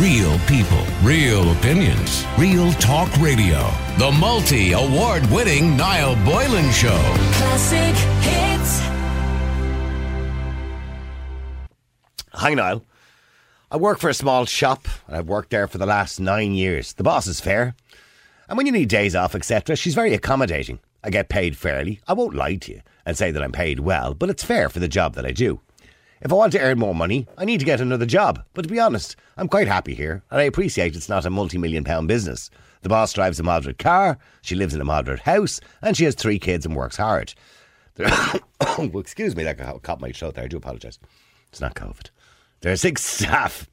Real people, real opinions, real talk radio. The multi award winning Niall Boylan Show. Classic hits. Hi, Niall. I work for a small shop, and I've worked there for the last nine years. The boss is fair, and when you need days off, etc., she's very accommodating. I get paid fairly. I won't lie to you and say that I'm paid well, but it's fair for the job that I do. If I want to earn more money, I need to get another job. But to be honest, I'm quite happy here, and I appreciate it's not a multi million pound business. The boss drives a moderate car, she lives in a moderate house, and she has three kids and works hard. Oh, excuse me, that caught my throat there. I do apologise. It's not COVID. There are six staff.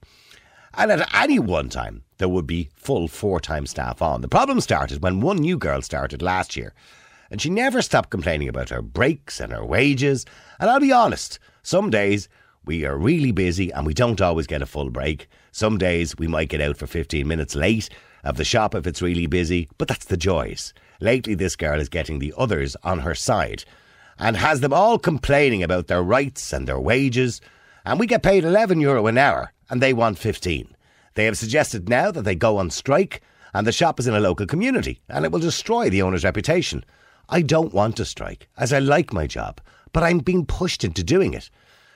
And at any one time, there would be full four time staff on. The problem started when one new girl started last year. And she never stopped complaining about her breaks and her wages. And I'll be honest, some days we are really busy and we don't always get a full break. Some days we might get out for 15 minutes late of the shop if it's really busy, but that's the joys. Lately, this girl is getting the others on her side and has them all complaining about their rights and their wages and we get paid 11 euro an hour and they want 15. They have suggested now that they go on strike and the shop is in a local community and it will destroy the owner's reputation. I don't want to strike as I like my job, but I'm being pushed into doing it.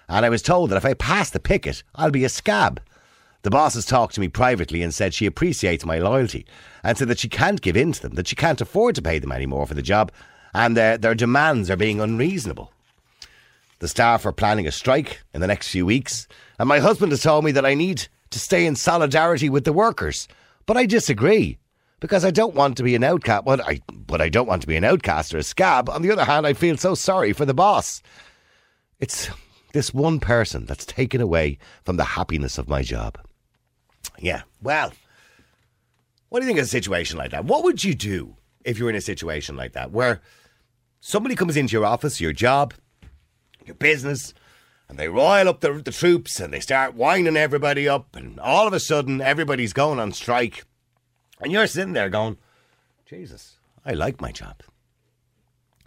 And I was told that if I pass the picket, I'll be a scab. The boss has talked to me privately and said she appreciates my loyalty and said that she can't give in to them, that she can't afford to pay them any more for the job, and their, their demands are being unreasonable. The staff are planning a strike in the next few weeks, and my husband has told me that I need to stay in solidarity with the workers. But I disagree because I don't want to be an outcast. But I, but I don't want to be an outcast or a scab. On the other hand, I feel so sorry for the boss. It's this one person that's taken away from the happiness of my job. Yeah, well, what do you think of a situation like that? What would you do if you were in a situation like that where somebody comes into your office, your job, your business, and they rile up the, the troops and they start winding everybody up, and all of a sudden everybody's going on strike, and you're sitting there going, Jesus, I like my job.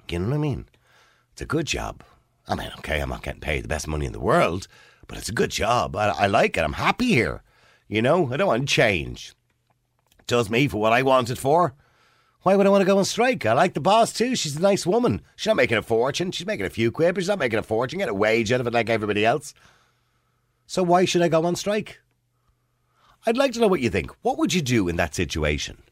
You know what I mean? It's a good job. I mean, okay, I'm not getting paid the best money in the world, but it's a good job. I, I like it. I'm happy here. You know, I don't want to change. It does me for what I want it for. Why would I want to go on strike? I like the boss too. She's a nice woman. She's not making a fortune. She's making a few quid, but she's not making a fortune. Get a wage out of it like everybody else. So why should I go on strike? I'd like to know what you think. What would you do in that situation?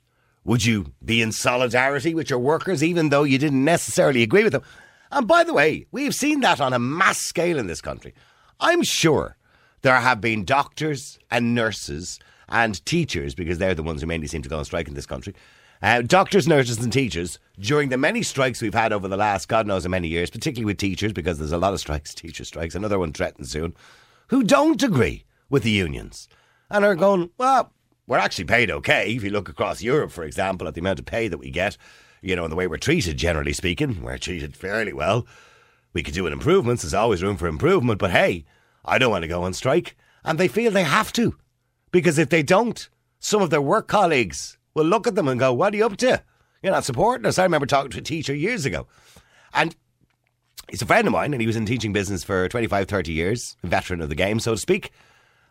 Would you be in solidarity with your workers even though you didn't necessarily agree with them? And by the way, we've seen that on a mass scale in this country. I'm sure there have been doctors and nurses and teachers, because they're the ones who mainly seem to go on strike in this country, uh, doctors, nurses, and teachers, during the many strikes we've had over the last God knows how many years, particularly with teachers, because there's a lot of strikes, teacher strikes, another one threatened soon, who don't agree with the unions and are going, well, we're actually paid okay. If you look across Europe, for example, at the amount of pay that we get, you know, and the way we're treated, generally speaking, we're treated fairly well. We could do an improvements. There's always room for improvement. But hey, I don't want to go on strike. And they feel they have to. Because if they don't, some of their work colleagues will look at them and go, What are you up to? You're not supporting us. I remember talking to a teacher years ago. And he's a friend of mine, and he was in teaching business for 25, 30 years, veteran of the game, so to speak.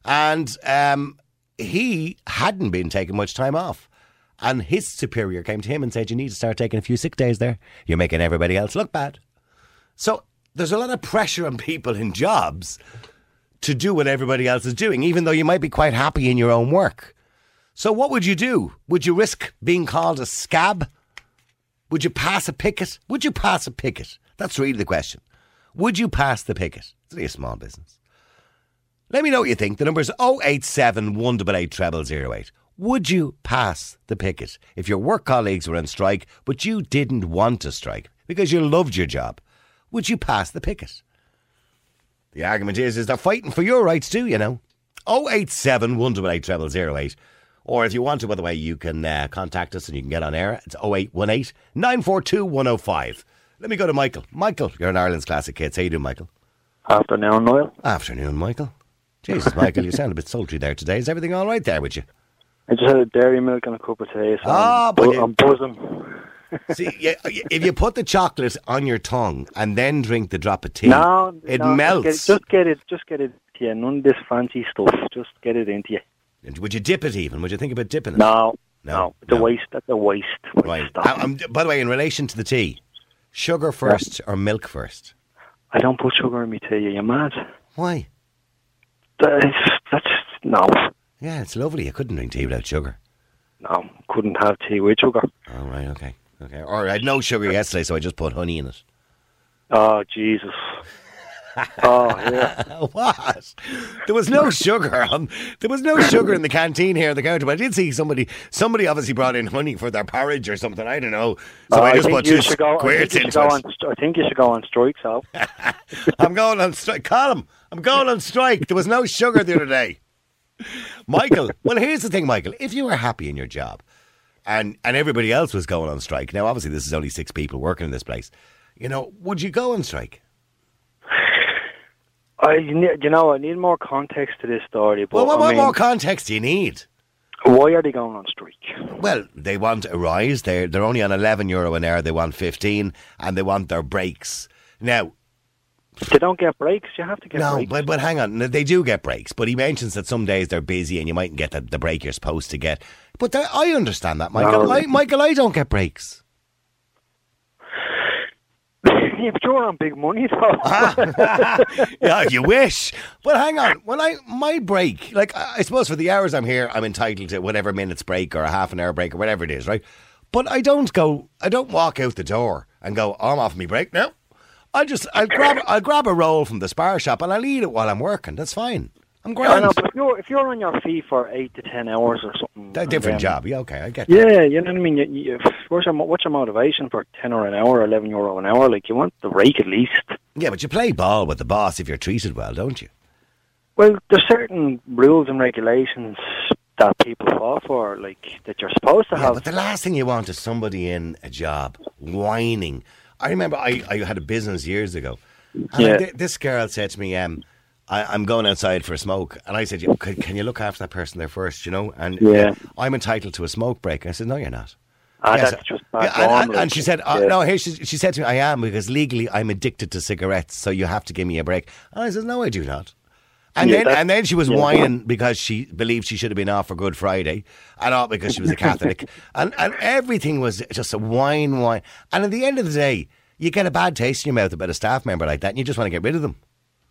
And um, he hadn't been taking much time off. And his superior came to him and said, You need to start taking a few sick days there. You're making everybody else look bad. So there's a lot of pressure on people in jobs to do what everybody else is doing, even though you might be quite happy in your own work. So, what would you do? Would you risk being called a scab? Would you pass a picket? Would you pass a picket? That's really the question. Would you pass the picket? It's only a small business. Let me know what you think. The number is 087 188 0008. Would you pass the picket if your work colleagues were on strike, but you didn't want to strike because you loved your job? Would you pass the picket? The argument is, is they're fighting for your rights too, you know. 087 188 0008. Or if you want to, by the way, you can uh, contact us and you can get on air. It's 0818 942 105. Let me go to Michael. Michael, you're an Ireland's Classic Hits. How you doing, Michael? Afternoon, Noel. Afternoon, Michael. Jesus, Michael, you sound a bit sultry there today. Is everything all right there with you? I just had a dairy milk and a cup of tea, so Ah, I'm, but bu- I'm buzzing. See, yeah, if you put the chocolate on your tongue and then drink the drop of tea, No, it no, melts. Just get, it, just get it. Just get it. Yeah, none of this fancy stuff. Just get it into you. And would you dip it even? Would you think about dipping it? No, No, no, the no. waste. That's a waste. Right. Uh, um, by the way, in relation to the tea, sugar first or milk first? I don't put sugar in my tea. Are you mad? Why? That's, that's no, Yeah, it's lovely. You couldn't drink tea without sugar. no. Couldn't have tea with sugar. Oh, right, okay. Okay. Or I had no sugar yesterday, so I just put honey in it. Oh Jesus. oh yeah. what? There was no sugar on. There was no sugar in the canteen here at the counter. But I did see somebody. Somebody obviously brought in honey for their porridge or something. I don't know. So Oh, I just think put you two go. I think into on. st- I think you should go on strike, so. I'm going on strike. Column. I'm going on strike. There was no sugar the other day. Michael. Well, here's the thing, Michael. If you were happy in your job, and and everybody else was going on strike. Now, obviously, this is only six people working in this place. You know, would you go on strike? I, you know, I need more context to this story. But Well, what, I mean, more context do you need? why are they going on strike? Well, they want a rise. They're they're only on eleven euro an hour. They want fifteen, and they want their breaks. Now, They don't get breaks. You have to get no, breaks. but but hang on, they do get breaks. But he mentions that some days they're busy, and you mightn't get the, the break you're supposed to get. But I understand that, Michael. No. I, Michael, I don't get breaks. yeah, but you're on big money though. Ah, yeah, you wish. But hang on, when I my break, like I I suppose for the hours I'm here, I'm entitled to whatever minutes break or a half an hour break or whatever it is, right? But I don't go, I don't walk out the door and go, I'm off my break now. I just, I'll grab, I'll grab a roll from the spar shop and I'll eat it while I'm working. That's fine. I'm I grand. know, but if you're if you're on your feet for eight to ten hours or something, A different then- job. Yeah, okay, I get that. Yeah, you know what I mean. You, you, what's your what's your motivation for ten or an hour, eleven euro an hour? Like you want the rake at least. Yeah, but you play ball with the boss if you're treated well, don't you? Well, there's certain rules and regulations that people fall for, like that you're supposed to Yeah, have. but the last thing you want is somebody in a job whining. I remember I, I had a business years ago. And Yeah. thi- this girl said to me, um, I, I'm going outside for a smoke. And I said, "Yeah, can, can you look after that person there first, you know? And Yeah. uh, I'm entitled to a smoke break. I said, no, you're not. ah, Yes, that's just yeah, and, and, and she said, uh, yeah. no, here she, she said to me, I am because legally I'm addicted to cigarettes, so you have to give me a break. And I said, no, I do not. And Yeah, then, and then she was yeah. whining because she believed she should have been off for Good Friday, and all because she was a Catholic, and and everything was just a whine, whine. And at the end of the day, you get a bad taste in your mouth about a staff member like that, and you just want to get rid of them.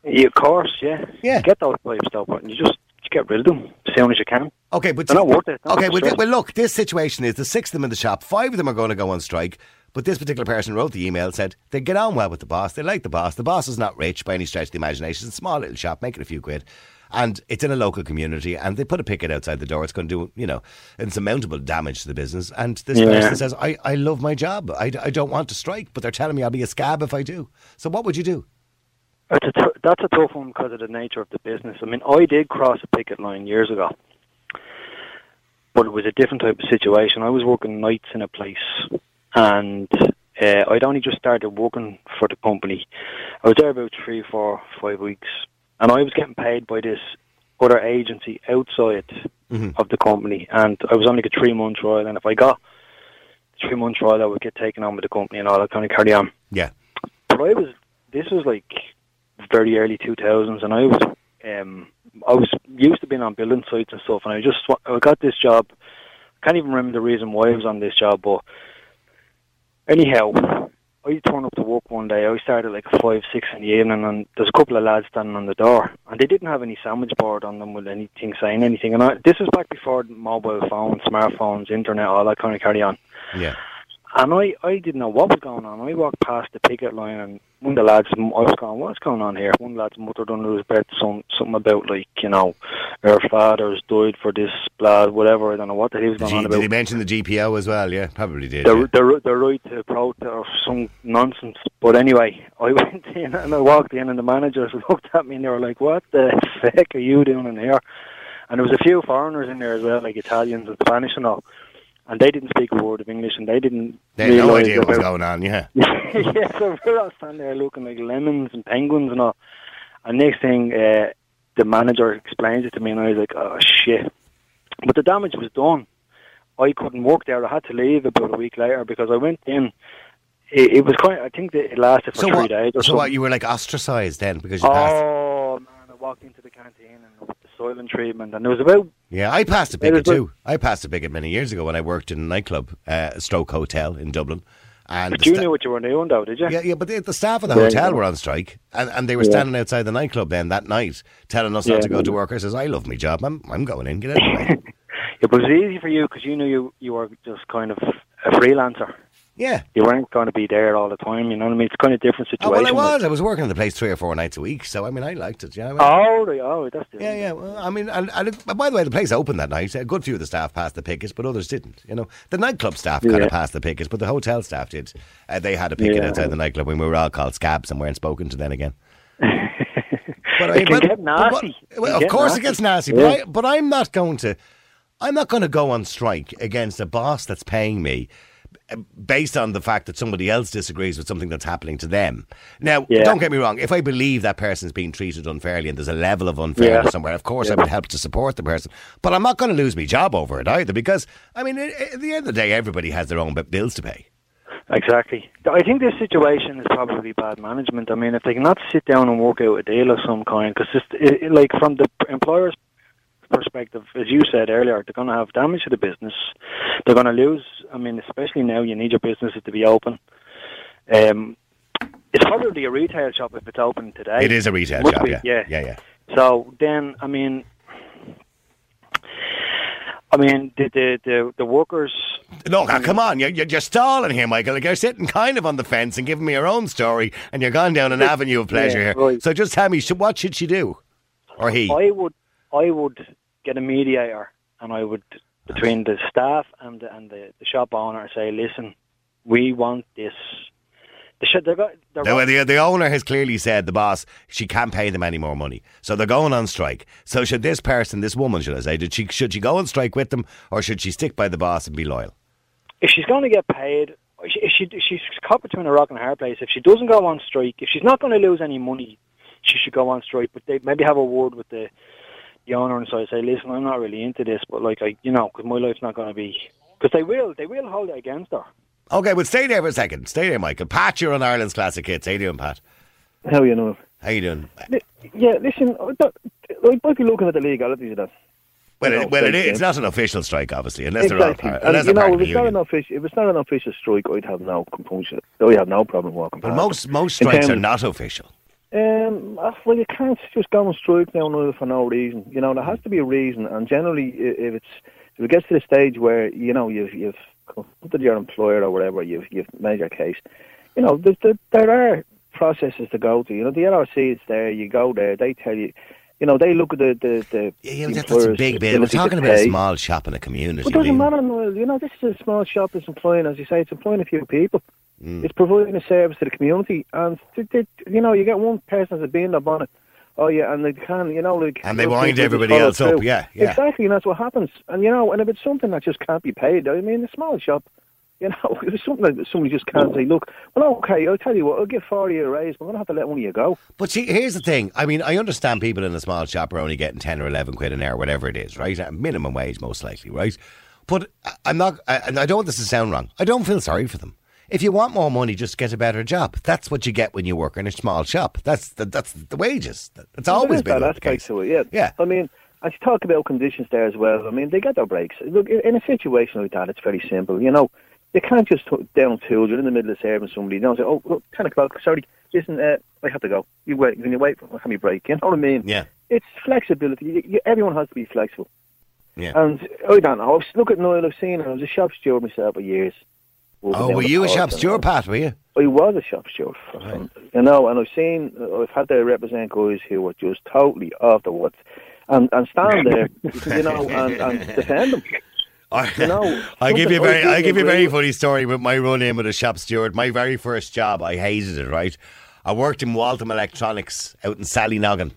Yeah, of course, yeah. Yeah. You get those pipes though, but you just you get rid of them as soon as you can. Okay, but They're not worth it. Okay, well, well, look, this situation is the six of them in the shop. Five of them are going to go on strike. But this particular person wrote the email said they get on well with the boss. They like the boss. The boss is not rich by any stretch of the imagination. It's a small little shop making a few quid, and it's in a local community. And they put a picket outside the door. It's going to do you know insurmountable damage to the business. And this Yeah. person says, I, "I love my job. I, I don't want to strike, but they're telling me I'll be a scab if I do. So what would you do? It's a t- that's a tough one because of the nature of the business. I mean, I did cross a picket line years ago, but it was a different type of situation. I was working nights in a place, and uh, I'd only just started working for the company. I was there about three, four, five weeks, and I was getting paid by this other agency outside of the company, and I was only a three month trial. And if I got three month trial, I would get taken on with the company and all that kind of carry on. Yeah, but I was this was like very early two thousands, and I was um I was used to being on building sites and stuff, and I just I got this job. I can't even remember the reason why I was on this job, but anyhow, I turned up to work one day. I started like five, six in the evening, and there's a couple of lads standing on the door, and they didn't have any sandwich board on them with anything saying anything. And I, this was back before mobile phones, smartphones, internet, all that kind of carry on. yeah. And I, I didn't know what was going on. I walked past the picket line, and one of the lads, I was going, "What's going on here?" One of the lads muttered under his breath some something about like, you know, our fathers died for this, blah, whatever. I don't know what the hell he was going you, on did he mention the GPO as well? Yeah, probably did. the, yeah. the, the right to protest or some nonsense. But anyway, I went in and I walked in, and the managers looked at me and they were like, "What the heck are you doing in here?" And there was a few foreigners in there as well, like Italians and Spanish and all. And they didn't speak a word of English, and they didn't. They had no idea what was going on. Yeah. yeah, so we're all standing there looking like lemons and penguins and all. And next thing, uh, the manager explains it to me, and I was like, "Oh shit!" But the damage was done. I couldn't work there. I had to leave about a week later because I went in. It, it was quite. I think that it lasted for So three what? days or So what? You were like ostracized then because you passed. Oh man, I walked into the canteen and the and treatment, and there was about Yeah, I passed a was too. I passed a picket many years ago when I worked in a nightclub, uh, Stroke Hotel in Dublin. And But you sta- knew what you were doing, though, did you? yeah, yeah, but the, the staff of the Yeah, hotel yeah. were on strike, and, and they were Yeah. standing outside the nightclub then that night, telling us not to go to work. I says, "I love my job. I'm, I'm going in. Get out of the way." It was easy for you because you knew you you were just kind of a freelancer. Yeah. You weren't going to be there all the time. You know what I mean? It's kind of different Oh, situation. well, I was. I was working in the place three or four nights a week, so I mean, I liked it. Yeah. Oh, right, oh, that's the Yeah, yeah. Well, I mean, and, and by the way, the place opened that night. A good few of the staff passed the pickets, but others didn't. You know, the nightclub staff kind of passed the pickets, but the hotel staff did. Uh, they had a picket Yeah. outside the nightclub when we were all called scabs and weren't spoken to then again. But It can but- get but- nasty. It well, of course, nasty. it gets nasty. Yeah. But I, but I'm not going to. I'm not going to go on strike against a boss that's paying me uh, based on the fact that somebody else disagrees with something that's happening to them. Now, Yeah. don't get me wrong. If I believe that person's being treated unfairly and there's a level of unfairness Yeah. somewhere, of course I would help to support the person. But I'm not going to lose my job over it either because, I mean, at the end of the day, everybody has their own bills to pay. Exactly. I think this situation is probably bad management. I mean, if they cannot sit down and work out a deal of some kind, because it, it, like from the employer's perspective, as you said earlier, they're going to have damage to the business. They're going to lose. I mean, especially now, you need your businesses to be open. Um, it's probably a retail shop if it's open today. It is a retail shop, be, yeah. yeah. Yeah, yeah. So then, I mean, I mean, the the the, the workers. Look, come on, you're, you're stalling here, Michael. Like you're sitting kind of on the fence and giving me your own story, and you're gone down an avenue of pleasure Yeah, here. right. So just tell me, what should she do, or he? I would I would get a mediator, and I would between the staff and the, and the, the shop owner say, listen, we want this. The shit they're got. They're The, the, the owner has clearly said, the boss, she can't pay them any more money. So they're going on strike. So should this person, this woman, should I say, did she, should she go on strike with them or should she stick by the boss and be loyal? if she's going to get paid, if she, if she she's caught between a rock and a hard place. If she doesn't go on strike, if she's not going to lose any money, she should go on strike. But they maybe have a word with the the owner and so I say, listen, I'm not really into this, but like I, you know, because my life's not going to be. Because they will, they will hold it against her. Okay, well, stay there for a second. Stay there, Michael. Pat, you're on Ireland's Classic Hits. How you doing, Pat? How you know? How you doing? Li- Yeah, listen, I don't- might be looking at the legalities of that. Well, No, it, well, it thank is. you. It's not an official strike, obviously, unless they're all exactly. part, And, unless you they're part know, of if the it's not union. an official, if it's not an official strike, I'd have no compunction. I'd have no problem walking But past. most most In strikes are not official. Um, ah, well, you can't just go on strike now and for no reason. You know, there has to be a reason, and generally, if it's if it gets to the stage where you know you've you've confronted your employer or whatever, you've you've made your case. You know, there, there, there are processes to go to. You know, the LRC is there. You go there. They tell you. You know, they look at the the the. Yeah, yeah, that- that's a big bit. We're talking about a small shop in a community. It doesn't matter, You know, this is a small shop that's employing, as you say, it's employing a few people. Mm. It's providing a service to the community, and you know, you get one person that's being up on it. Oh yeah, and they can, you know, like And they wind everybody else up, yeah, yeah. exactly, and that's what happens. And you know, and if it's something that just can't be paid, I mean, a small shop, you know, if it's something that somebody just can't say, look, well, okay, I'll tell you what, I'll give forty a raise, but I'm gonna have to let one of you go. But see, here's the thing. I mean, I understand people in a small shop are only getting 10 or 11 quid an hour, whatever it is, right? At minimum wage, most likely, right? But I- I'm not, and I don't want this to sound wrong. I don't feel sorry for them. If you want more money, just get a better job. That's what you get when you work in a small shop. That's the, that's the wages. It's always been that the aspect case. to it, yeah. Yeah. I mean, I you talk about conditions there as well, I mean, they get their breaks. Look, in a situation like that, it's very simple. You know, you can't just t- down tools. You're in the middle of serving somebody. You don't say, oh, look, 10 o'clock, sorry, listen, uh, I have to go. You wait, can you wait? Have me break. You know what I mean? Yeah. It's flexibility. You, you, everyone has to be flexible. Yeah. And I don't know. I was, look at Noel, I've seen him. I was a shop steward myself for years. Oh, were you a shop steward. Pat, were you? I was a shop steward, fun. you know, and I've seen, I've had to represent guys who were just totally off the woods, and and stand there, you know, and, and defend them. I, You know, I give you a very, I I give you a very funny story with my run in with a shop steward. My very first job, I hated it. Right, I worked in Waltham Electronics out in Sallynoggin,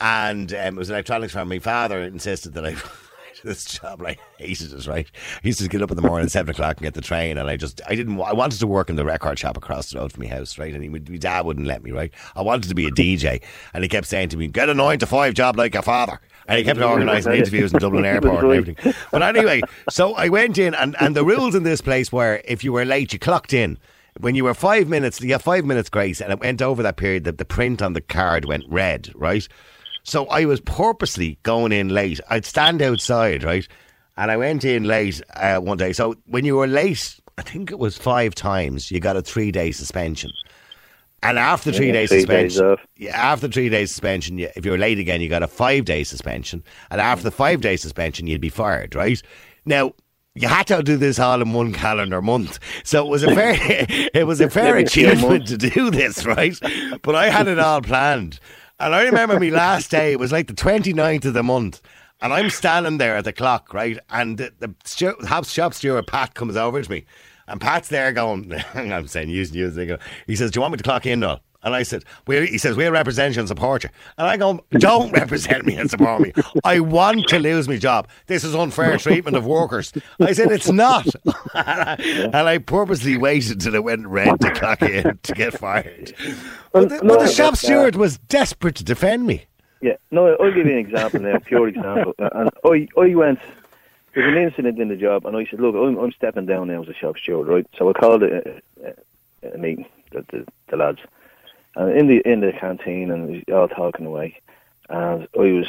and um, it was an electronics firm. My father insisted that I. This job, and I hated it. Right, I used to get up in the morning at seven o'clock and get the train, and I just, I didn't, I wanted to work in the record shop across the road from my house, right? And he, would- my dad wouldn't let me, right? I wanted to be a DJ, and he kept saying to me, "Get a nine to five job like your father," and he kept organising interviews in Dublin Airport and everything. But anyway, so I went in, and, and the rules in this place were if you were late, you clocked in. When you were five minutes, you have five minutes grace, and it went over that period that the print on the card went red, right? So I was purposely going in late. I'd stand outside, right? And I went in late uh, one day. So when you were late, I think it was five times, you got a three day suspension. And after three Yeah, days three suspension, days yeah, after three days suspension, you, if you were late again, you got a five day suspension. And after the five day suspension, you'd be fired, right? Now, you had to do this all in one calendar month. So it was a fair, it was a fair achievement to do this, right? But I had it all planned. And I remember me last day, it was like the 29th of the month. And I'm standing there at the clock, right? And the, the shop steward, Pat, comes over to me. And Pat's there going, I'm saying, using you. He says, Do you want me to clock in, Noel? And I said, we he says, we'll represent you and support you. And I go, don't represent me and support me. I want to lose my job. This is unfair treatment of workers. I said, it's not. and I purposely waited till it went red to clock in to get fired. But the, but the shop uh, steward was desperate to defend me. Yeah, no, I'll give you an example now, pure example. And I, I went, there's an incident in the job, and I said, look, I'm, I'm stepping down now as a shop steward, right? So I called a, a, a meeting, the, the, the lads, and in the in the canteen, and we all talking away, and I was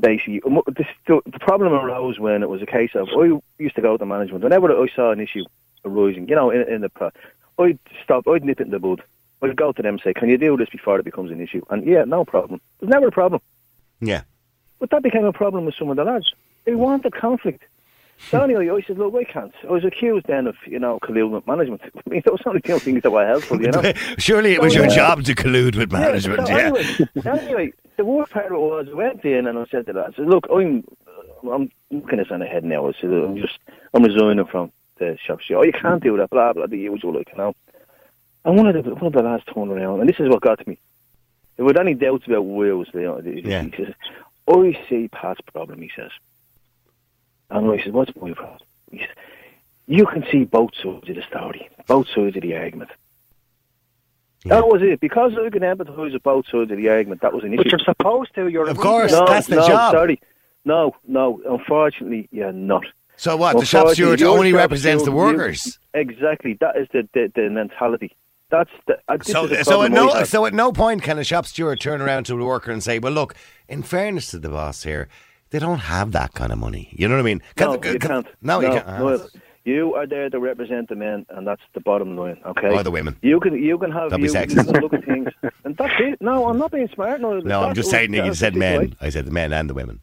basically the, the problem arose when it was a case of I used to go to management whenever I saw an issue arising, you know, in, in the pro, I'd stop, I'd nip it in the bud. I'd go to them and say, "Can you do this before it becomes an issue?" And yeah, no problem. There's never a problem. Yeah. But that became a problem with some of the lads. They wanted conflict. So anyway, I said, look, we can't. I was accused then of, you know, colluding with management. I mean, those are only the only things that were helpful, you know. Surely it was So, your uh, job to collude with management, so yeah. Anyway, anyway, the worst part was I went in and I said to the lads, look, I'm, I'm looking this on the head now. I said, I'm just, I'm resigning from the shop. She, oh, you can't do that, blah, blah, the usual, like, you know. And one of the, one of the lads turned around, and this is what got to me. If there were any doubts about Wales, you know, he Yeah. he says, I see Pat's problem, he says. And I said, what's my problem? He said, you can see both sides of the story, both sides of the argument. That was it. Because I can empathise with both sides of the argument, that was an issue. But you're supposed to. You're Of course. no, that's the no, job. sorry. No, no, unfortunately, you're not. So what? The shop steward only shop represents the steward, you- workers. Exactly. That is the, the, the mentality. That's the. Uh, So, so at no, so at no point can a shop steward turn around to the worker and say, "Well, look, in fairness to the boss here, they don't have that kind of money." You know what I mean? Can- No, can- you can't. No, you can't. no. You are there to represent the men, and that's the bottom line. Okay. Or the women. You can you can have Don't be you, you sexist. can look at things, and that's it. No, I'm not being smart. No, No, I'm just saying. You said men. I said the men and the women.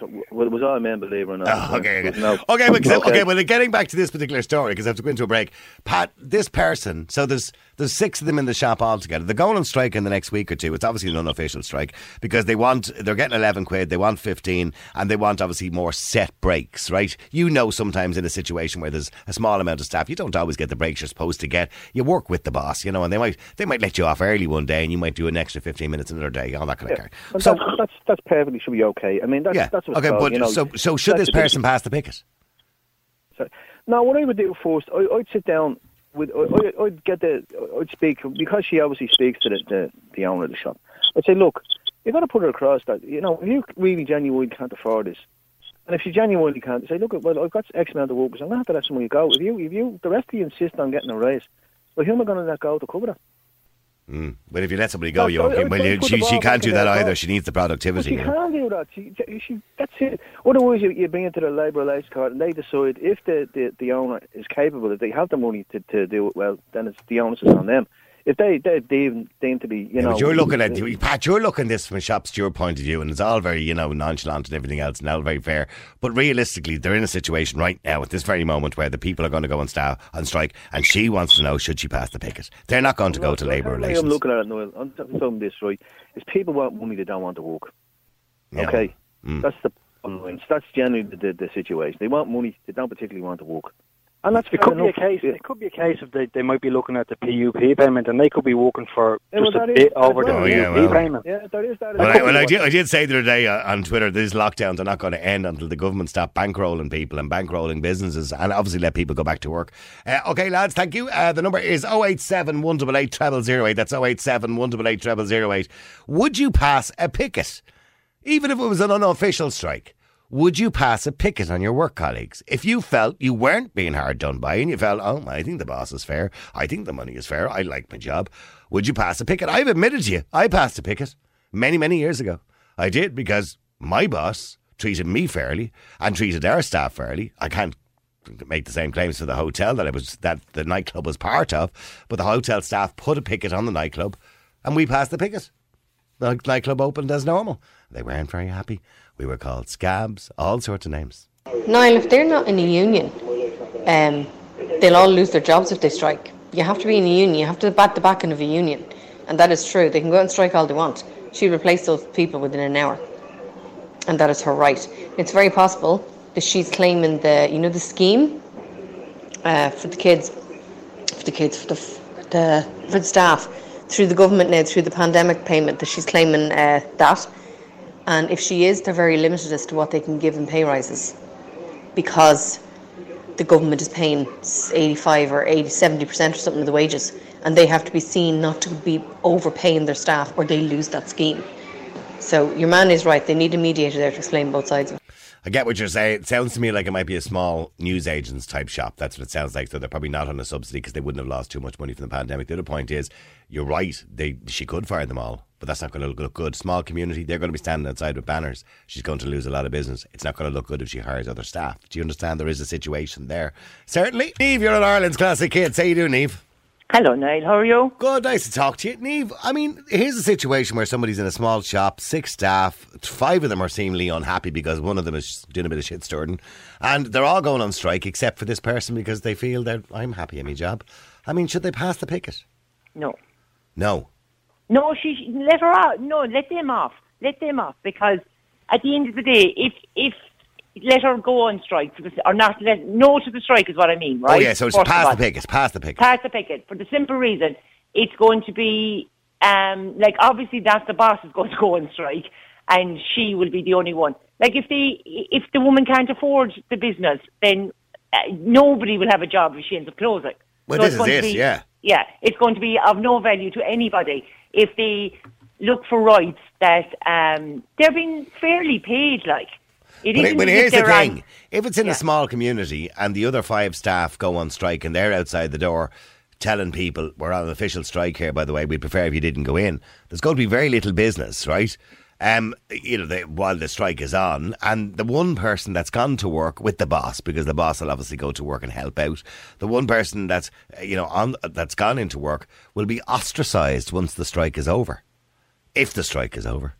So, well, it was all men, believe it or not. Oh, okay, okay. No. okay, but, okay. Well, getting back to this particular story because I have to go into a break. Pat, this person. So there's there's six of them in the shop altogether. They're going on strike in the next week or two. It's obviously an unofficial strike because they want they're getting eleven quid. They want fifteen, and they want obviously more set breaks. Right? You know, sometimes in a situation where there's a small amount of staff, you don't always get the breaks you're supposed to get. You work with the boss, you know, and they might they might let you off early one day, and you might do an extra fifteen minutes another day. All that kind of Yeah. care. But So that's, that's that's perfectly should be okay. I mean, that's yeah, that's what's okay. called, But you know, so so should this person pass the picket? So, now, what I would do first, I, I'd sit down with, I, I'd get the, I'd speak because she obviously speaks to the, the, the owner of the shop. I'd say, look, you've got to put her across that you know if you really genuinely can't afford this, and if you genuinely can't, say, look, well, I've got X amount of workers, I'm going to have to let somebody go. If you, if you, the rest of you insist on getting a raise, well, who am I going to let go to cover that? Mm. But if you let somebody go, you I well, you, she, she can't do that either. She needs the productivity. she can't do that. She, she, that's it. Otherwise, you, you bring it to the Labour Relations Court, and they decide if the, the, the owner is capable, if they have the money to, to do it well, then it's the onus is on them. If they they deem, deem to be, you know, you're looking at Pat. You're looking at this from a shop steward point of view, and it's all very you know nonchalant and everything else, and all very fair. But realistically, they're in a situation right now at this very moment where the people are going to go on, sta- on strike, and she wants to know should she pass the picket. They're not going to go to Labour relations. I'm looking at it, Noel. I'm telling this right. Is people want money, they don't want to work. Yeah. Okay, Mm. that's the. That's generally the, the, the situation. They want money, they don't particularly want to work. And that's It fair could be a case. Yeah. It could be a case of they, they might be looking at the PUP payment, and they could be walking for Yeah, just well, a that is- bit over the Oh, yeah, PUP well. payment. Yeah, there is that. Well, I, well, I did, I did say the other day uh, on Twitter, these lockdowns are not going to end until the government stop bankrolling people and bankrolling businesses and obviously let people go back to work. Uh, okay, lads, thank you. Uh, the number is 087 188 0008. That's 087 188 0008. Would you pass a picket, even if it was an unofficial strike? Would you pass a picket on your work colleagues if you felt you weren't being hard done by and you felt, oh, I think the boss is fair, I think the money is fair, I like my job? Would you pass a picket? I've admitted to you, I passed a picket many, many years ago. I did because my boss treated me fairly and treated our staff fairly. I can't make the same claims for the hotel that it was that the nightclub was part of, but the hotel staff put a picket on the nightclub, and we passed the picket. The nightclub opened as normal. They weren't very happy. We were called scabs, all sorts of names. Niall, if they're not in a union, um, they'll all lose their jobs if they strike. You have to be in a union. You have to bat the backing of a union, and that is true. They can go and strike all they want. She replaced those people within an hour, and that is her right. It's very possible that she's claiming the, you know, the scheme uh, for the kids, for the kids, for the, the for the staff through the government now through the pandemic payment that she's claiming uh, that. And if she is, they're very limited as to what they can give in pay rises because the government is paying 85 or 80, 70% or something of the wages, and they have to be seen not to be overpaying their staff or they lose that scheme. So your man is right, they need a mediator there to explain both sides. I get what you're saying. It sounds to me like it might be a small newsagents type shop. That's what it sounds like. So they're probably not on a subsidy because they wouldn't have lost too much money from the pandemic. The other point is, you're right. They she could fire them all, but that's not going to look good. Small community, they're going to be standing outside with banners. She's going to lose a lot of business. It's not going to look good if she hires other staff. Do you understand? There is a situation there. Certainly, Neve, you're on Ireland's Classic Hits. How you doing, Neve? Hello, Niall. How are you? Good, nice to talk to you. Neve, I mean, here's a situation where somebody's in a small shop, six staff, five of them are seemingly unhappy because one of them is doing a bit of shit stirring, and they're all going on strike except for this person because they feel that I'm happy in my job. I mean, should they pass the picket? No. No. No, she let her out. No, let them off. Let them off because at the end of the day, if if let her go on strike or not let no to the strike is what I mean, right? Oh, yeah, so it's First all. the picket, pass the picket. past the picket for the simple reason it's going to be um like obviously that's the boss is going to go on strike and she will be the only one. Like if the if the woman can't afford the business, then uh, nobody will have a job if she ends up closing. Well, So this is it, be- yeah. yeah, it's going to be of no value to anybody if they look for rights that um, they're being fairly paid. Like it But, isn't but here's the they're on- thing: if it's in Yeah. a small community and the other five staff go on strike and they're outside the door telling people we're on an official strike here, by the way, we'd prefer if you didn't go in. There's going to be very little business, right? Um, you know, the, while the strike is on, and the one person that's gone to work with the boss, because the boss will obviously go to work and help out. The one person that's uh, you know on that's gone into work will be ostracised once the strike is over, if the strike is over.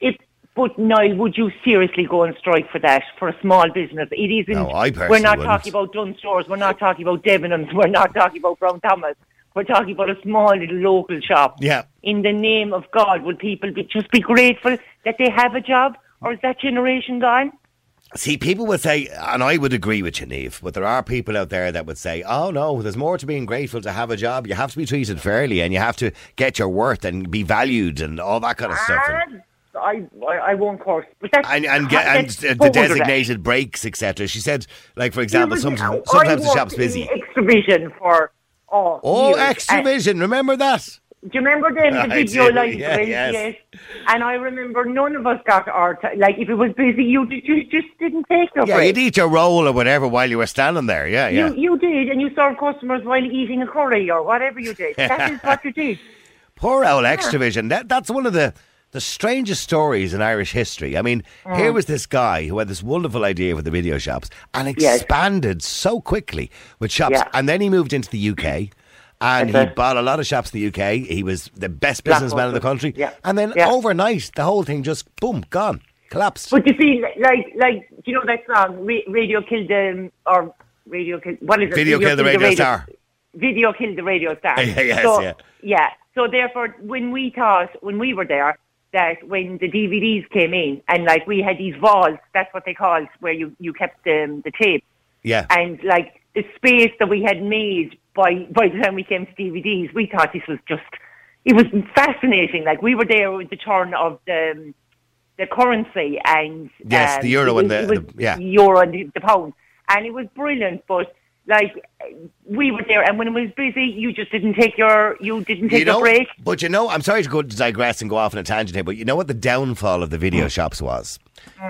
If, but Niall, would you seriously go on strike for that for a small business? It isn't. No, I personally We're not wouldn't. talking about Dunnes Stores. We're not talking about Debenhams. We're not talking about Brown Thomas. We're talking about a small little local shop. Yeah. In the name of God, would people be, just be grateful that they have a job, or is that generation gone? See, people would say, and I would agree with you, Neve, but there are people out there that would say, oh no, there's more to being grateful to have a job. You have to be treated fairly and you have to get your worth and be valued and all that kind of stuff. And, I, I, I won't that's and, and, get, and the designated breaks, etc. She said, like, for example, Yeah, but some, I sometimes the shop's busy. Xtra-vision for oh, Oh, years. Xtra-vision, remember that? Do you remember then the video library? yeah, yes. And I remember none of us got our t- like if it was busy, you d- you just didn't take your Yeah, break. you'd eat your roll or whatever while you were standing there. Yeah, yeah. You you did, and you served customers while eating a curry or whatever you did. That is what you did. Poor old Xtra-vision. That, that's one of the, the strangest stories in Irish history. I mean, here mm. was this guy who had this wonderful idea for the video shops and Yes. expanded so quickly with shops. Yeah. And then he moved into the UK. And he bought a lot of shops in the UK. He was the best businessman in the country. Yeah. And then Yeah. overnight, the whole thing just, boom, gone, collapsed. But you see, like like do you know that song, Radio Killed the or Radio Killed what is it? Video Killed the Radio Star. Video Killed the Radio Star. Yes, so, yeah. yeah. So therefore, when we thought when we were there that when the DVDs came in and like we had these vaults, that's what they called, where you you kept the the tape. yeah. and like the space that we had made by by the time we came to DVDs, we thought this was just it was fascinating. Like we were there with the turn of the the currency and Yes, um, the euro and the- the- yeah. euro and the, the pound, and it was brilliant. But like we were there, and when it was busy, you just didn't take your you didn't take you know, your break. But you know, I'm sorry to go to digress and go off on a tangent here, but you know what the downfall of the video shops was?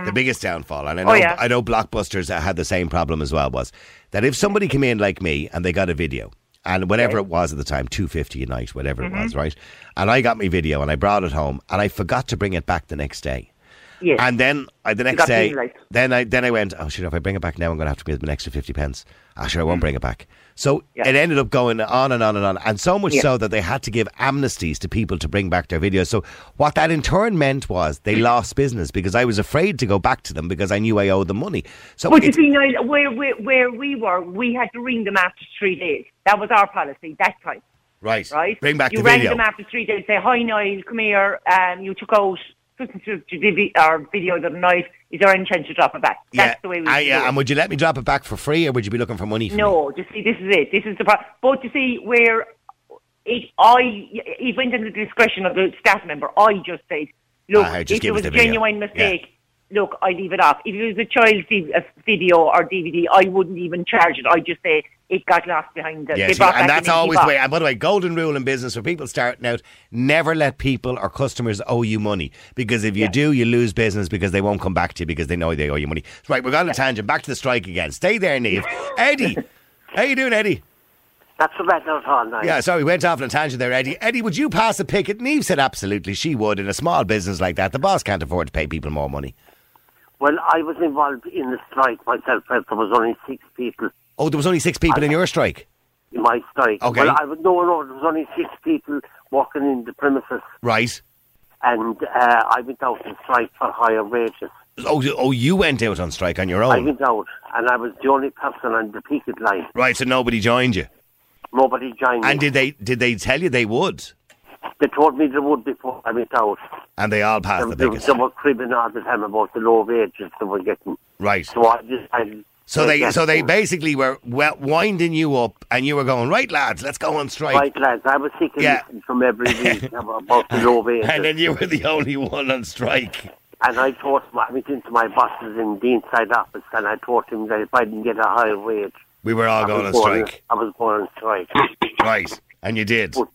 The biggest downfall, and I know, Mm. Oh, yeah. I know Blockbusters had the same problem as well, was that if somebody came in like me and they got a video and whatever it was at the time, two fifty a night, whatever it was, right? And I got my video and I brought it home, and I forgot to bring it back the next day. Yes. And then I, the next day, then I then I went, oh shit! If I bring it back now, I'm going to have to give them an extra fifty pence. Sure, I won't bring it back. So Mm. Yeah. it ended up going on and on and on, and so much Yeah. so that they had to give amnesties to people to bring back their videos. So what that in turn meant was they lost business because I was afraid to go back to them because I knew I owed them money. So But you see, Niall, where, where, where we were, we had to ring them after three days. That was our policy that time, right, right? Bring back you the rang them after three days, say, "Hi, Niall, come here. Um, you took out to the our video of the night. Is there any chance to drop it back?" That's the way we. Ah, yeah. it. And would you let me drop it back for free, or would you be looking for money? For me? No, you see, this is it. This is the part. But you see, where it, I, it went into the discretion of the staff member. I just said, look, Ah, just if it was a genuine mistake, look, I leave it off. If it was a child's video or DVD, I wouldn't even charge it. I just say it got lost behind the. Yeah, they see, brought and that's always the way. And by the way, golden rule in business for people starting out: never let people or customers owe you money because if you Yeah. do, you lose business because they won't come back to you because they know they owe you money. Right, we're on a tangent. Back to the strike again. Stay there, Neve. Eddie, how you doing, Eddie? That's the better at all now. Yeah, sorry, we went off on a tangent there, Eddie. Eddie, would you pass a picket? Neve said absolutely she would. In a small business like that, the boss can't afford to pay people more money. Well, I was involved in the strike myself. There was only six people Oh, there was only six people in your strike. in my strike. Okay. Well, I no, no. There was only six people working in the premises, Right. and uh, I went out on strike for higher wages. Oh, oh, you went out on strike on your own. I went out, and I was the only person on the picket line. Right, so nobody joined you. Nobody joined And me. did they did they tell you they would? They told me they would before I went out. And they all passed They, the picket. they were cribbing all the time about the low wages they were getting. Right. So I just, I, So they so they basically were winding you up, and you were going right, lads, let's go on strike. Right, lads, I was sick of Yeah. from every week about the low wages. And then you were the only one on strike. And I told I went into my bosses in the inside office and I told him that if I didn't get a higher wage, We were all I going on strike. I was going on strike. Right. And you did. But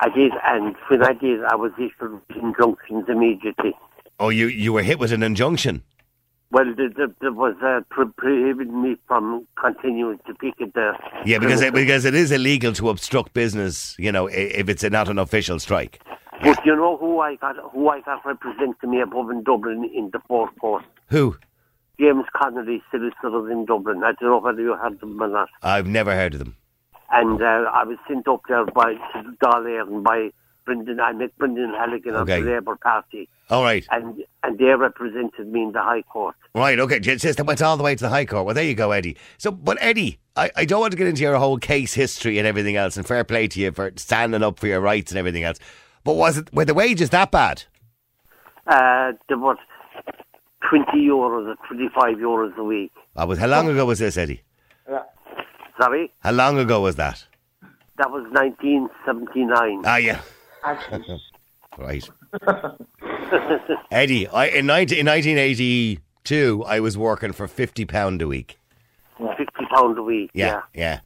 I did, and when I did, I was issued injunctions immediately. Oh, you you were hit with an injunction. Well, there, there, there was uh, pro- prohibiting me from continuing to picket the. Yeah, because it, because it is illegal to obstruct business, you know, if it's not an official strike. But you know who I got? Who I got representing me above in Dublin in the Four Courts? Who? James Connolly, solicitors in Dublin. I don't know whether you heard them or not. I've never heard of them. and uh, I was sent up there by to Dáil by Brendan. I met Brendan Halligan Okay. of the Labour Party, All right. and and they represented me in the High Court. Right, okay. Just went all the way to the High Court. Well, there you go, Eddie. So, but Eddie, I, I don't want to get into your whole case history and everything else, and fair play to you for standing up for your rights and everything else. But was it were the wages that bad? Uh, there was twenty euros or twenty five euros a week. Oh, but how long ago was this, Eddie? Sorry, How long ago was that? that was nineteen seventy nine. Ah, yeah. right. Eddie, I, in, 19, in 1982, I was working for £50 a week. Fifty pound a week. Yeah, yeah.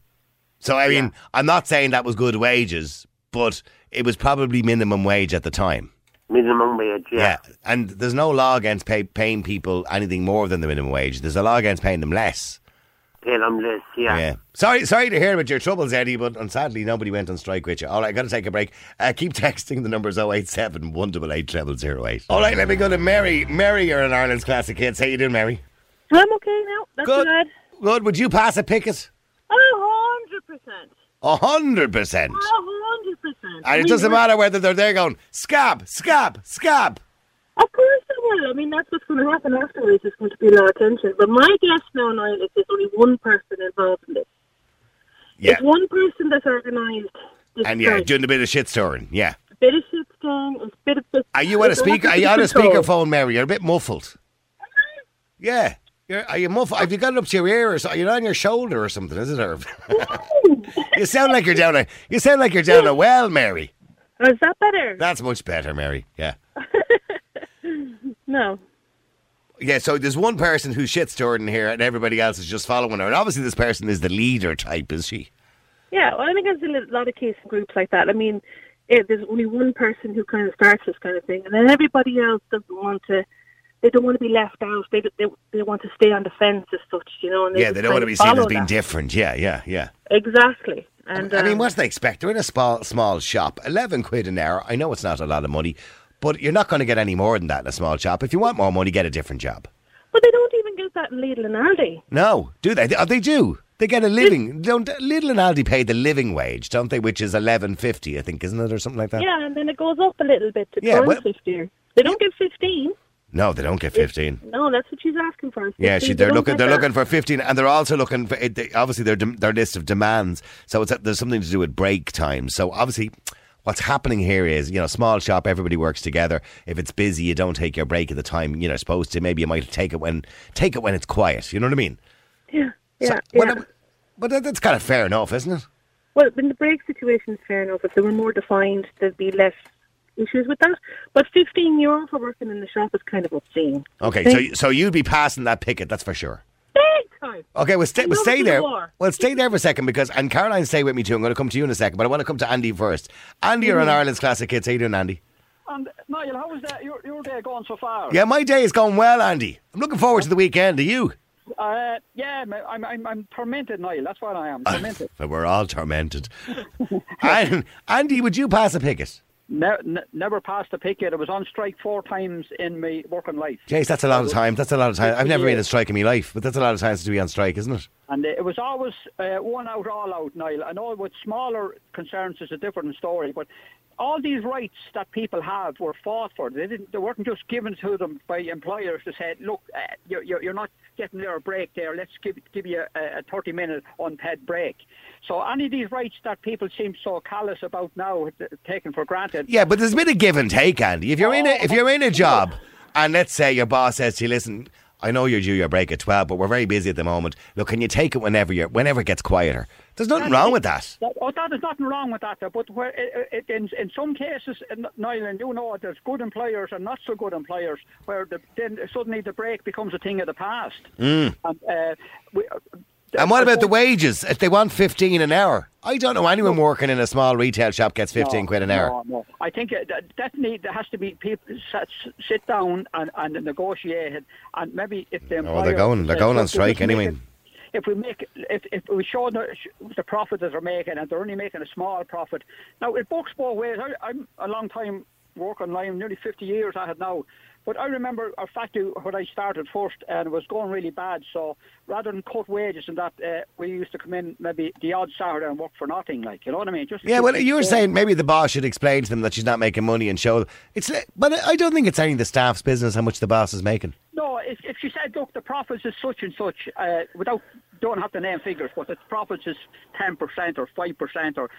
So, I mean, I'm not saying that was good wages, but it was probably minimum wage at the time. minimum wage. Yeah. And there's no law against pay, paying people anything more than the minimum wage. There's a law against paying them less. Pay. Yeah. Yeah. Sorry, sorry to hear about your troubles, Eddie, but and sadly nobody went on strike with you. All right, got to take a break. Uh, keep texting. The number's 087 188 0008. All right, let me go to Mary. Mary, you're in Ireland's Classic Hits. How you doing, Mary? I'm okay now. That's Good. good. Good. Would you pass a picket? A hundred percent. A hundred percent. A hundred percent. And it doesn't matter whether they're there going scab, scab, scab. Of course it will. I mean, that's what's going to happen afterwards. There's going to be a lot of tension. But my guess now, Niall, is there's only one person involved in this. Yeah. It's one person that's organised And yeah, doing a bit of shit stirring. Yeah. a bit of shit stirring, a bit of... Are you on a speaker? Are you on a speakerphone, Mary? You're a bit muffled. Yeah. You're, are you muffled? Have you got it up to your ear or something? You're on your shoulder or something, is it? Or you sound like you're down a. You sound like you're down a well, Mary. Oh, is that better? That's much better, Mary. Yeah. No. Yeah, so there's one person who shits Jordan here, and everybody else is just following her. And obviously, this person is the leader type, is she? Yeah, well, I think there's a lot of case in groups like that. I mean, it, there's only one person who kind of starts this kind of thing, and then everybody else doesn't want to. They don't want to be left out. They they, they want to stay on the fence as such, you know. And yeah, they don't want to be seen as being that. different. Yeah, yeah, yeah. Exactly. And I mean, um, what do they expect? They're in a small, small shop. 11 quid an hour. I know it's not a lot of money, but you're not going to get any more than that in a small shop. If you want more money, get a different job. But they don't even get that in Lidl and Aldi. No, do they? Oh, they do. They get a living. Don't Lidl and Aldi pay the living wage, don't they? Which is eleven fifty, I think, isn't it, or something like that? Yeah, and then it goes up a little bit to Yeah, well- fifty. They don't get fifteen. No, they don't get fifteen. No, that's what she's asking for. Yeah, she, They they're don't looking. They're that. looking for fifteen, and they're also looking for. It, they, obviously, their their list of demands. So it's there's something to do with break time. So obviously, what's happening here is you know, small shop, everybody works together. If it's busy, you don't take your break at the time you know supposed to. Maybe you might take it when take it when it's quiet. You know what I mean? Yeah, yeah, So- yeah. well, But that's kind of fair enough, isn't it? Well, in the break situation, it's fair enough. If they were more defined, there'd be less issues with that. But 15 euro for working in the shop is kind of obscene. Okay, so so you'd be passing that picket, that's for sure. Big time. Okay, well stay, well, stay there. the. Well, stay there for a second because and Caroline, stay with me too. I'm going to come to you in a second, but I want to come to Andy first. Andy, you're on Ireland's Classic Hits. How are you doing, Andy? And Niall, how is that your your day going so far? Yeah, my day is going well, Andy. I'm looking forward to the weekend. Are you? Uh, yeah, I'm, I'm I'm tormented, Niall. That's what I am. Tormented. But we're all tormented. and, Andy, would you pass a picket? Ne- ne- never passed a picket. I was on strike four times in my working life, Jace, that's a lot of time. That's a lot of time. I've never been on strike in my life, but that's a lot of times to be on strike, isn't it? and it was always uh, one out, all out, Niall. I know with smaller concerns it's a different story, but all these rights that people have were fought for. They didn't. They weren't just given to them by employers to say, "Look, uh, you're, you're not getting a break there. Let's give give you a, a 30 minute unpaid break." So any of these rights that people seem so callous about now, uh, taken for granted. Yeah, but there's been a give and take, Andy. If you're in a if you're in a job, and let's say your boss says to you, "Listen, I know you're due your break at twelve, but we're very busy at the moment. Look, can you take it whenever you whenever it gets quieter?" There's nothing wrong with that. That, oh, that is nothing wrong with that. But where, it, it, in in some cases, in Niall, and you know, there's good employers and not so good employers, where the, then suddenly the break becomes a thing of the past. Mm. And, uh, we, And what about the wages? If they want fifteen an hour, I don't know anyone working in a small retail shop gets fifteen No, quid an hour. No, no. I think uh, that definitely there has to be people sit, sit down and, and negotiate it, and maybe if the Oh, they're going- they're going on strike we just make anyway." it- If we make, if, if we show the, the profit that they're making, and they're only making a small profit, now it books both ways. I, I'm a long time working line, nearly 50 years I had now. But I remember a factory when I started first, and it was going really bad. So rather than cut wages and that, uh, we used to come in maybe the odd Saturday and work for nothing. Like you know what I mean? Just Yeah, well, you were saying maybe the boss should explain to them that she's not making money and show. It's, li- but I don't think it's any of the staff's business how much the boss is making. No, if, if she said, look, the profits is such and such, uh, without, don't have to name figures, but the profits is 10% or 5% or.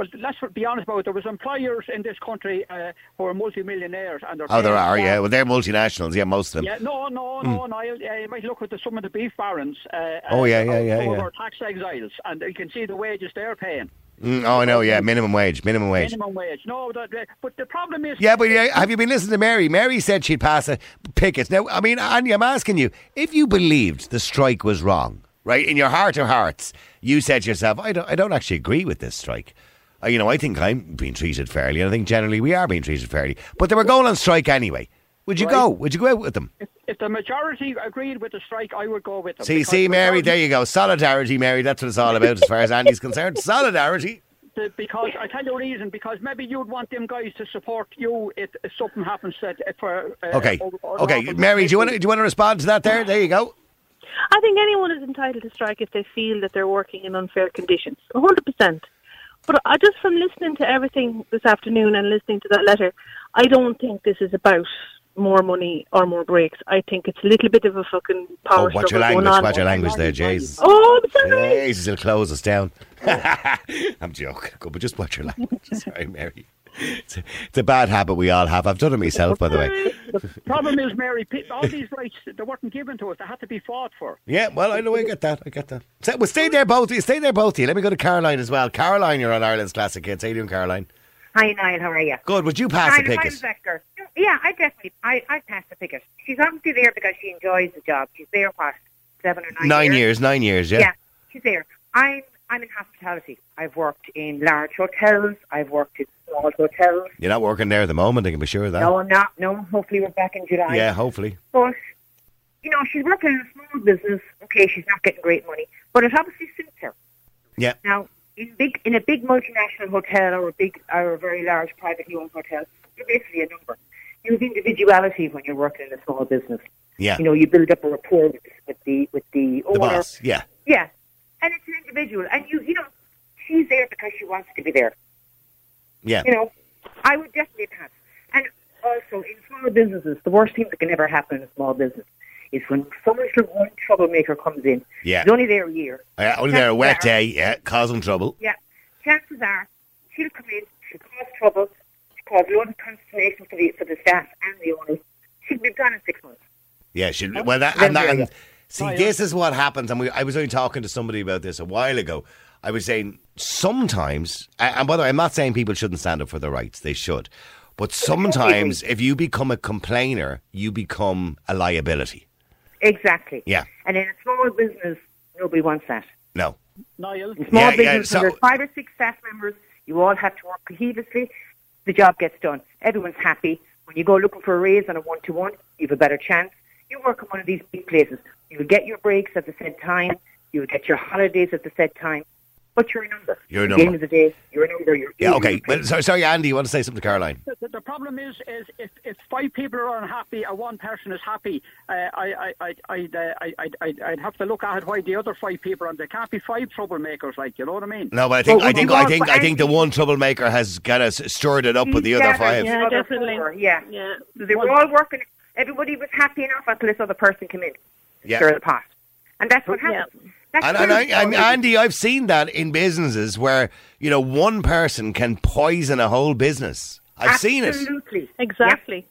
But let's be honest about it. There was employers in this country uh, who are multimillionaires, and Oh, there are, yeah. Well, they're multinationals, yeah, most of them. Yeah, no, no, no, no. You, uh, you might look at the, some of the beef barons. Uh, Oh, yeah, yeah, uh, yeah, who yeah. are tax exiles, and you can see the wages they're paying. Mm, oh, I know, yeah, minimum wage, minimum wage. Minimum wage. No, that, that- but the problem is. Yeah, but yeah, have you been listening to Mary? Mary said she'd pass a picket. Now, I mean, Andy, I'm asking you, if you believed the strike was wrong, right, in your heart of hearts, you said to yourself, I don't, I don't actually agree with this strike. Uh, you know, I think I'm being treated fairly, and I think generally we are being treated fairly. But they were going on strike anyway. Would you Right. go? Would you go out with them? If the majority agreed with the strike, I would go with them. See, because see, Mary, majority- there you go. Solidarity, Mary. That's what it's all about, as far as Andy's concerned. Solidarity. The- because I tell you a reason. Because maybe you'd want them guys to support you if, if something happens that for. Uh, Okay, or- or okay, Mary. Do you want to do you want to respond to that? There, there you go. I think anyone is entitled to strike if they feel that they're working in unfair conditions. A hundred percent. But I just from listening to everything this afternoon and listening to that letter, I don't think this is about more money or more breaks. I think it's a little bit of a fucking power Oh, watch your struggle going language. on. Watch your language there, Jesus. Oh, I'm sorry. Jesus, he'll close us down. I'm joking, but just watch your language. Sorry, Mary. It's a, it's a bad habit we all have. I've done it myself, by the way. The problem is, Mary, all these rights they weren't given to us. They had to be fought for. Yeah, well, I know. I get that. I get that. So, well, stay there, both of you. Stay there, both of you. Let me go to Caroline as well. Caroline, you're on Ireland's Classic Hits. How you doing, Caroline? Hi, Niall. How are you? Good. Would you pass a Niall, if I'm picket? Vector. Yeah, I definitely. I I pass the picket. She's obviously there because she enjoys the job. She's there what seven or nine. Nine years. Nine years. Yeah. Yeah. she's there. I'm I'm in hospitality. I've worked in large hotels. I've worked in small hotels. You're not working there at the moment. I can be sure of that. No, I'm not. No, hopefully we're back in July. Yeah, hopefully. But you know, she's working in a small business. Okay, she's not getting great money, but it obviously suits her. Yeah. Now, in big in a big multinational hotel or a big or a very large privately owned hotel, you're basically a number. You have individuality when you're working in a small business. Yeah. You know, you build up a rapport with, with the with the owner. The boss. Yeah. Yeah, and it's an individual, and you you know, she's there because she wants to be there. Yeah. You know, I would definitely pass. And also, in small businesses, the worst thing that can ever happen in a small business is when some little one troublemaker comes in. Yeah. He's only there a year. Yeah, only there a wet are- day. Yeah, causing trouble. Yeah. Chances are she'll come in, she'll cause trouble, she'll cause loads of consternation for the for the staff and the owners. She'll be gone in six months. Yeah, she'll, well, that, and, that, and. See, this uh, is what happens. And we, I was only talking to somebody about this a while ago. I was saying sometimes, and by the way, I'm not saying people shouldn't stand up for their rights. They should. But sometimes, if you become a complainer, you become a liability. Exactly. Yeah. And in a small business, nobody wants that. No. Niall. In small Yeah, yeah, business, so- when there's five or six staff members, you all have to work cohesively. The job gets done. Everyone's happy. When you go looking for a raise on a one-to-one, you have a better chance. You work in one of these big places. You'll get your breaks at the said time. You'll get your holidays at the said time. But you're a number. You're a At the number. end of the day, you're a number. You're Yeah, okay. Well, sorry, sorry, Andy, you want to say something to Caroline? The, the problem is, is if, if five people are unhappy and one person is happy, uh, I, I, I, I'd, uh, I, I'd, I'd, I'd have to look at why the other five people are. There can't be five troublemakers, like you know what I mean. No, but I think I think I think I think the one troublemaker has kind of stirred it up with the other five. Yeah, definitely. Yeah. Yeah. So they were all working. Everybody was happy enough until this other person came in. Yeah. Stir the pot. And that's what happens. That's And, and, I, true. and Andy, I've seen that in businesses where you know one person can poison a whole business. I've seen it. Absolutely. Exactly.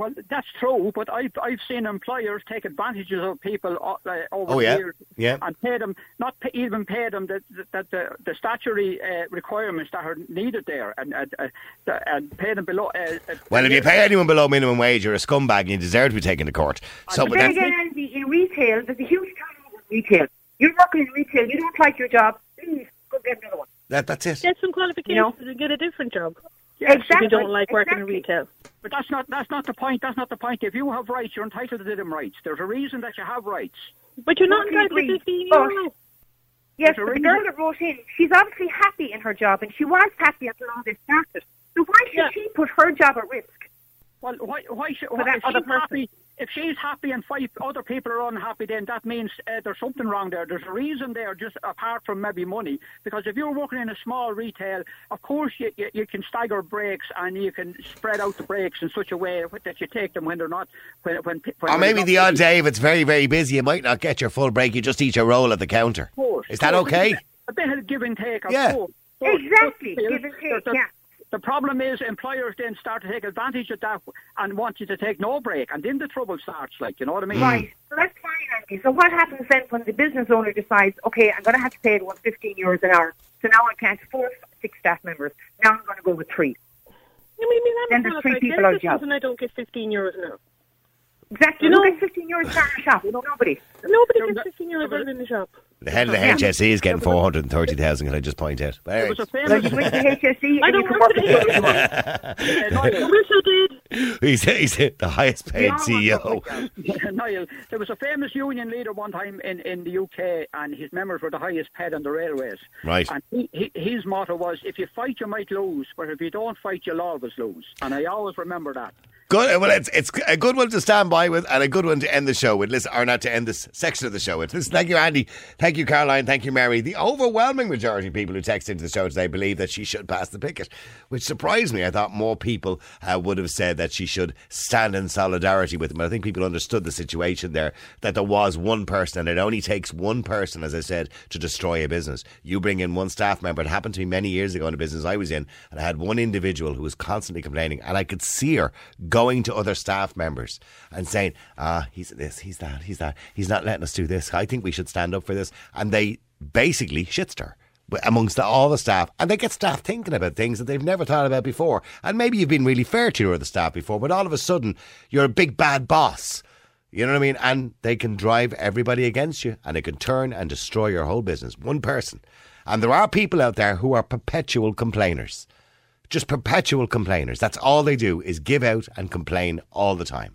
Well, that's true, but I've I've seen employers take advantages of people uh, uh, over Oh, the yeah. years Yeah. and pay them not pay, even pay them the the, the, the statutory uh, requirements that are needed there, and and, uh, and pay them below. Uh, uh, Well, if you pay anyone below minimum wage, you're a scumbag and you deserve to be taken to court. So, but but then then, again, Andy, in retail, there's a huge turnover in retail. You're working in retail, you don't like your job, please go get another one. that, that's it. Get some qualifications and get a different job. Yes, If you don't like working in retail. But that's not that's not the point. That's not the point. If you have rights, you're entitled to them rights. There's a reason that you have rights. But you're not Totally entitled to agree. 15 But- euro. Yes, There's a but the girl that wrote in, she's obviously happy in her job, and she was happy until all this started. So why should she put her job at risk? Well, why why should For why, that if other she's person. happy? If she's happy and five other people are unhappy, then that means uh, there's something wrong there. There's a reason there, just apart from maybe money. Because if you're working in a small retail, of course you, you, you can stagger breaks and you can spread out the breaks in such a way that you take them when they're not when when, when or maybe the not odd day if it's very very busy, you might not get your full break. You just eat your roll at the counter. Of course. Is that Of course. okay? A bit of give and take, of Yeah. course. Exactly, give and take, yeah. The problem is employers then start to take advantage of that and want you to take no break, and then the trouble starts. Like you know what I mean? Right. So that's fine, Andy. So what happens then when the business owner decides, okay, I'm going to have to pay it 115 euros an hour, so now I can't afford six staff members. Now I'm going to go with three. I mean, I'm Then a there's three people on dentist job. and I don't get 15 euros an hour. Exactly. You know- Who gets 15 euros an hour in a shop? Nobody. Nobody gets 15 euros an hour in the shop. The head of the HSE is getting four hundred and thirty thousand. Can I just point out? But There anyways, was a Well, famous. you went to HSE I don't can work work for with the anyone. Wish I did. he's, he's the highest paid CEO. Niall, Niall, there was a famous union leader one time in, in the UK, and his members were the highest paid on the railways. Right. And he, he, his motto was, "If you fight, you might lose, but if you don't fight, you'll always lose." And I always remember that. Good. Well, it's it's a good one to stand by with, and a good one to end the show with. Listen, or not to end this section of the show with. Listen, thank you, Andy. Thank you, Caroline. Thank you, Mary. The overwhelming majority of people who texted into the show today believe that she should pass the picket, which surprised me. I thought more people uh, would have said that she should stand in solidarity with them. I think people understood the situation there. That there was one person, and it only takes one person, as I said, to destroy a business. You bring in one staff member. It happened to me many years ago in a business I was in, and I had one individual who was constantly complaining, and I could see her going to other staff members and saying, "Ah, he's this, he's that, he's that. He's not letting us do this. I think we should stand up for this." And they basically shitsed her amongst the, all the staff, and they get staff thinking about things that they've never thought about before. And maybe you've been really fair to your other staff before, but all of a sudden you're a big bad boss. You know what I mean? And they can drive everybody against you, and it can turn and destroy your whole business. One person. And there are people out there who are perpetual complainers. Just perpetual complainers. That's all they do is give out and complain all the time.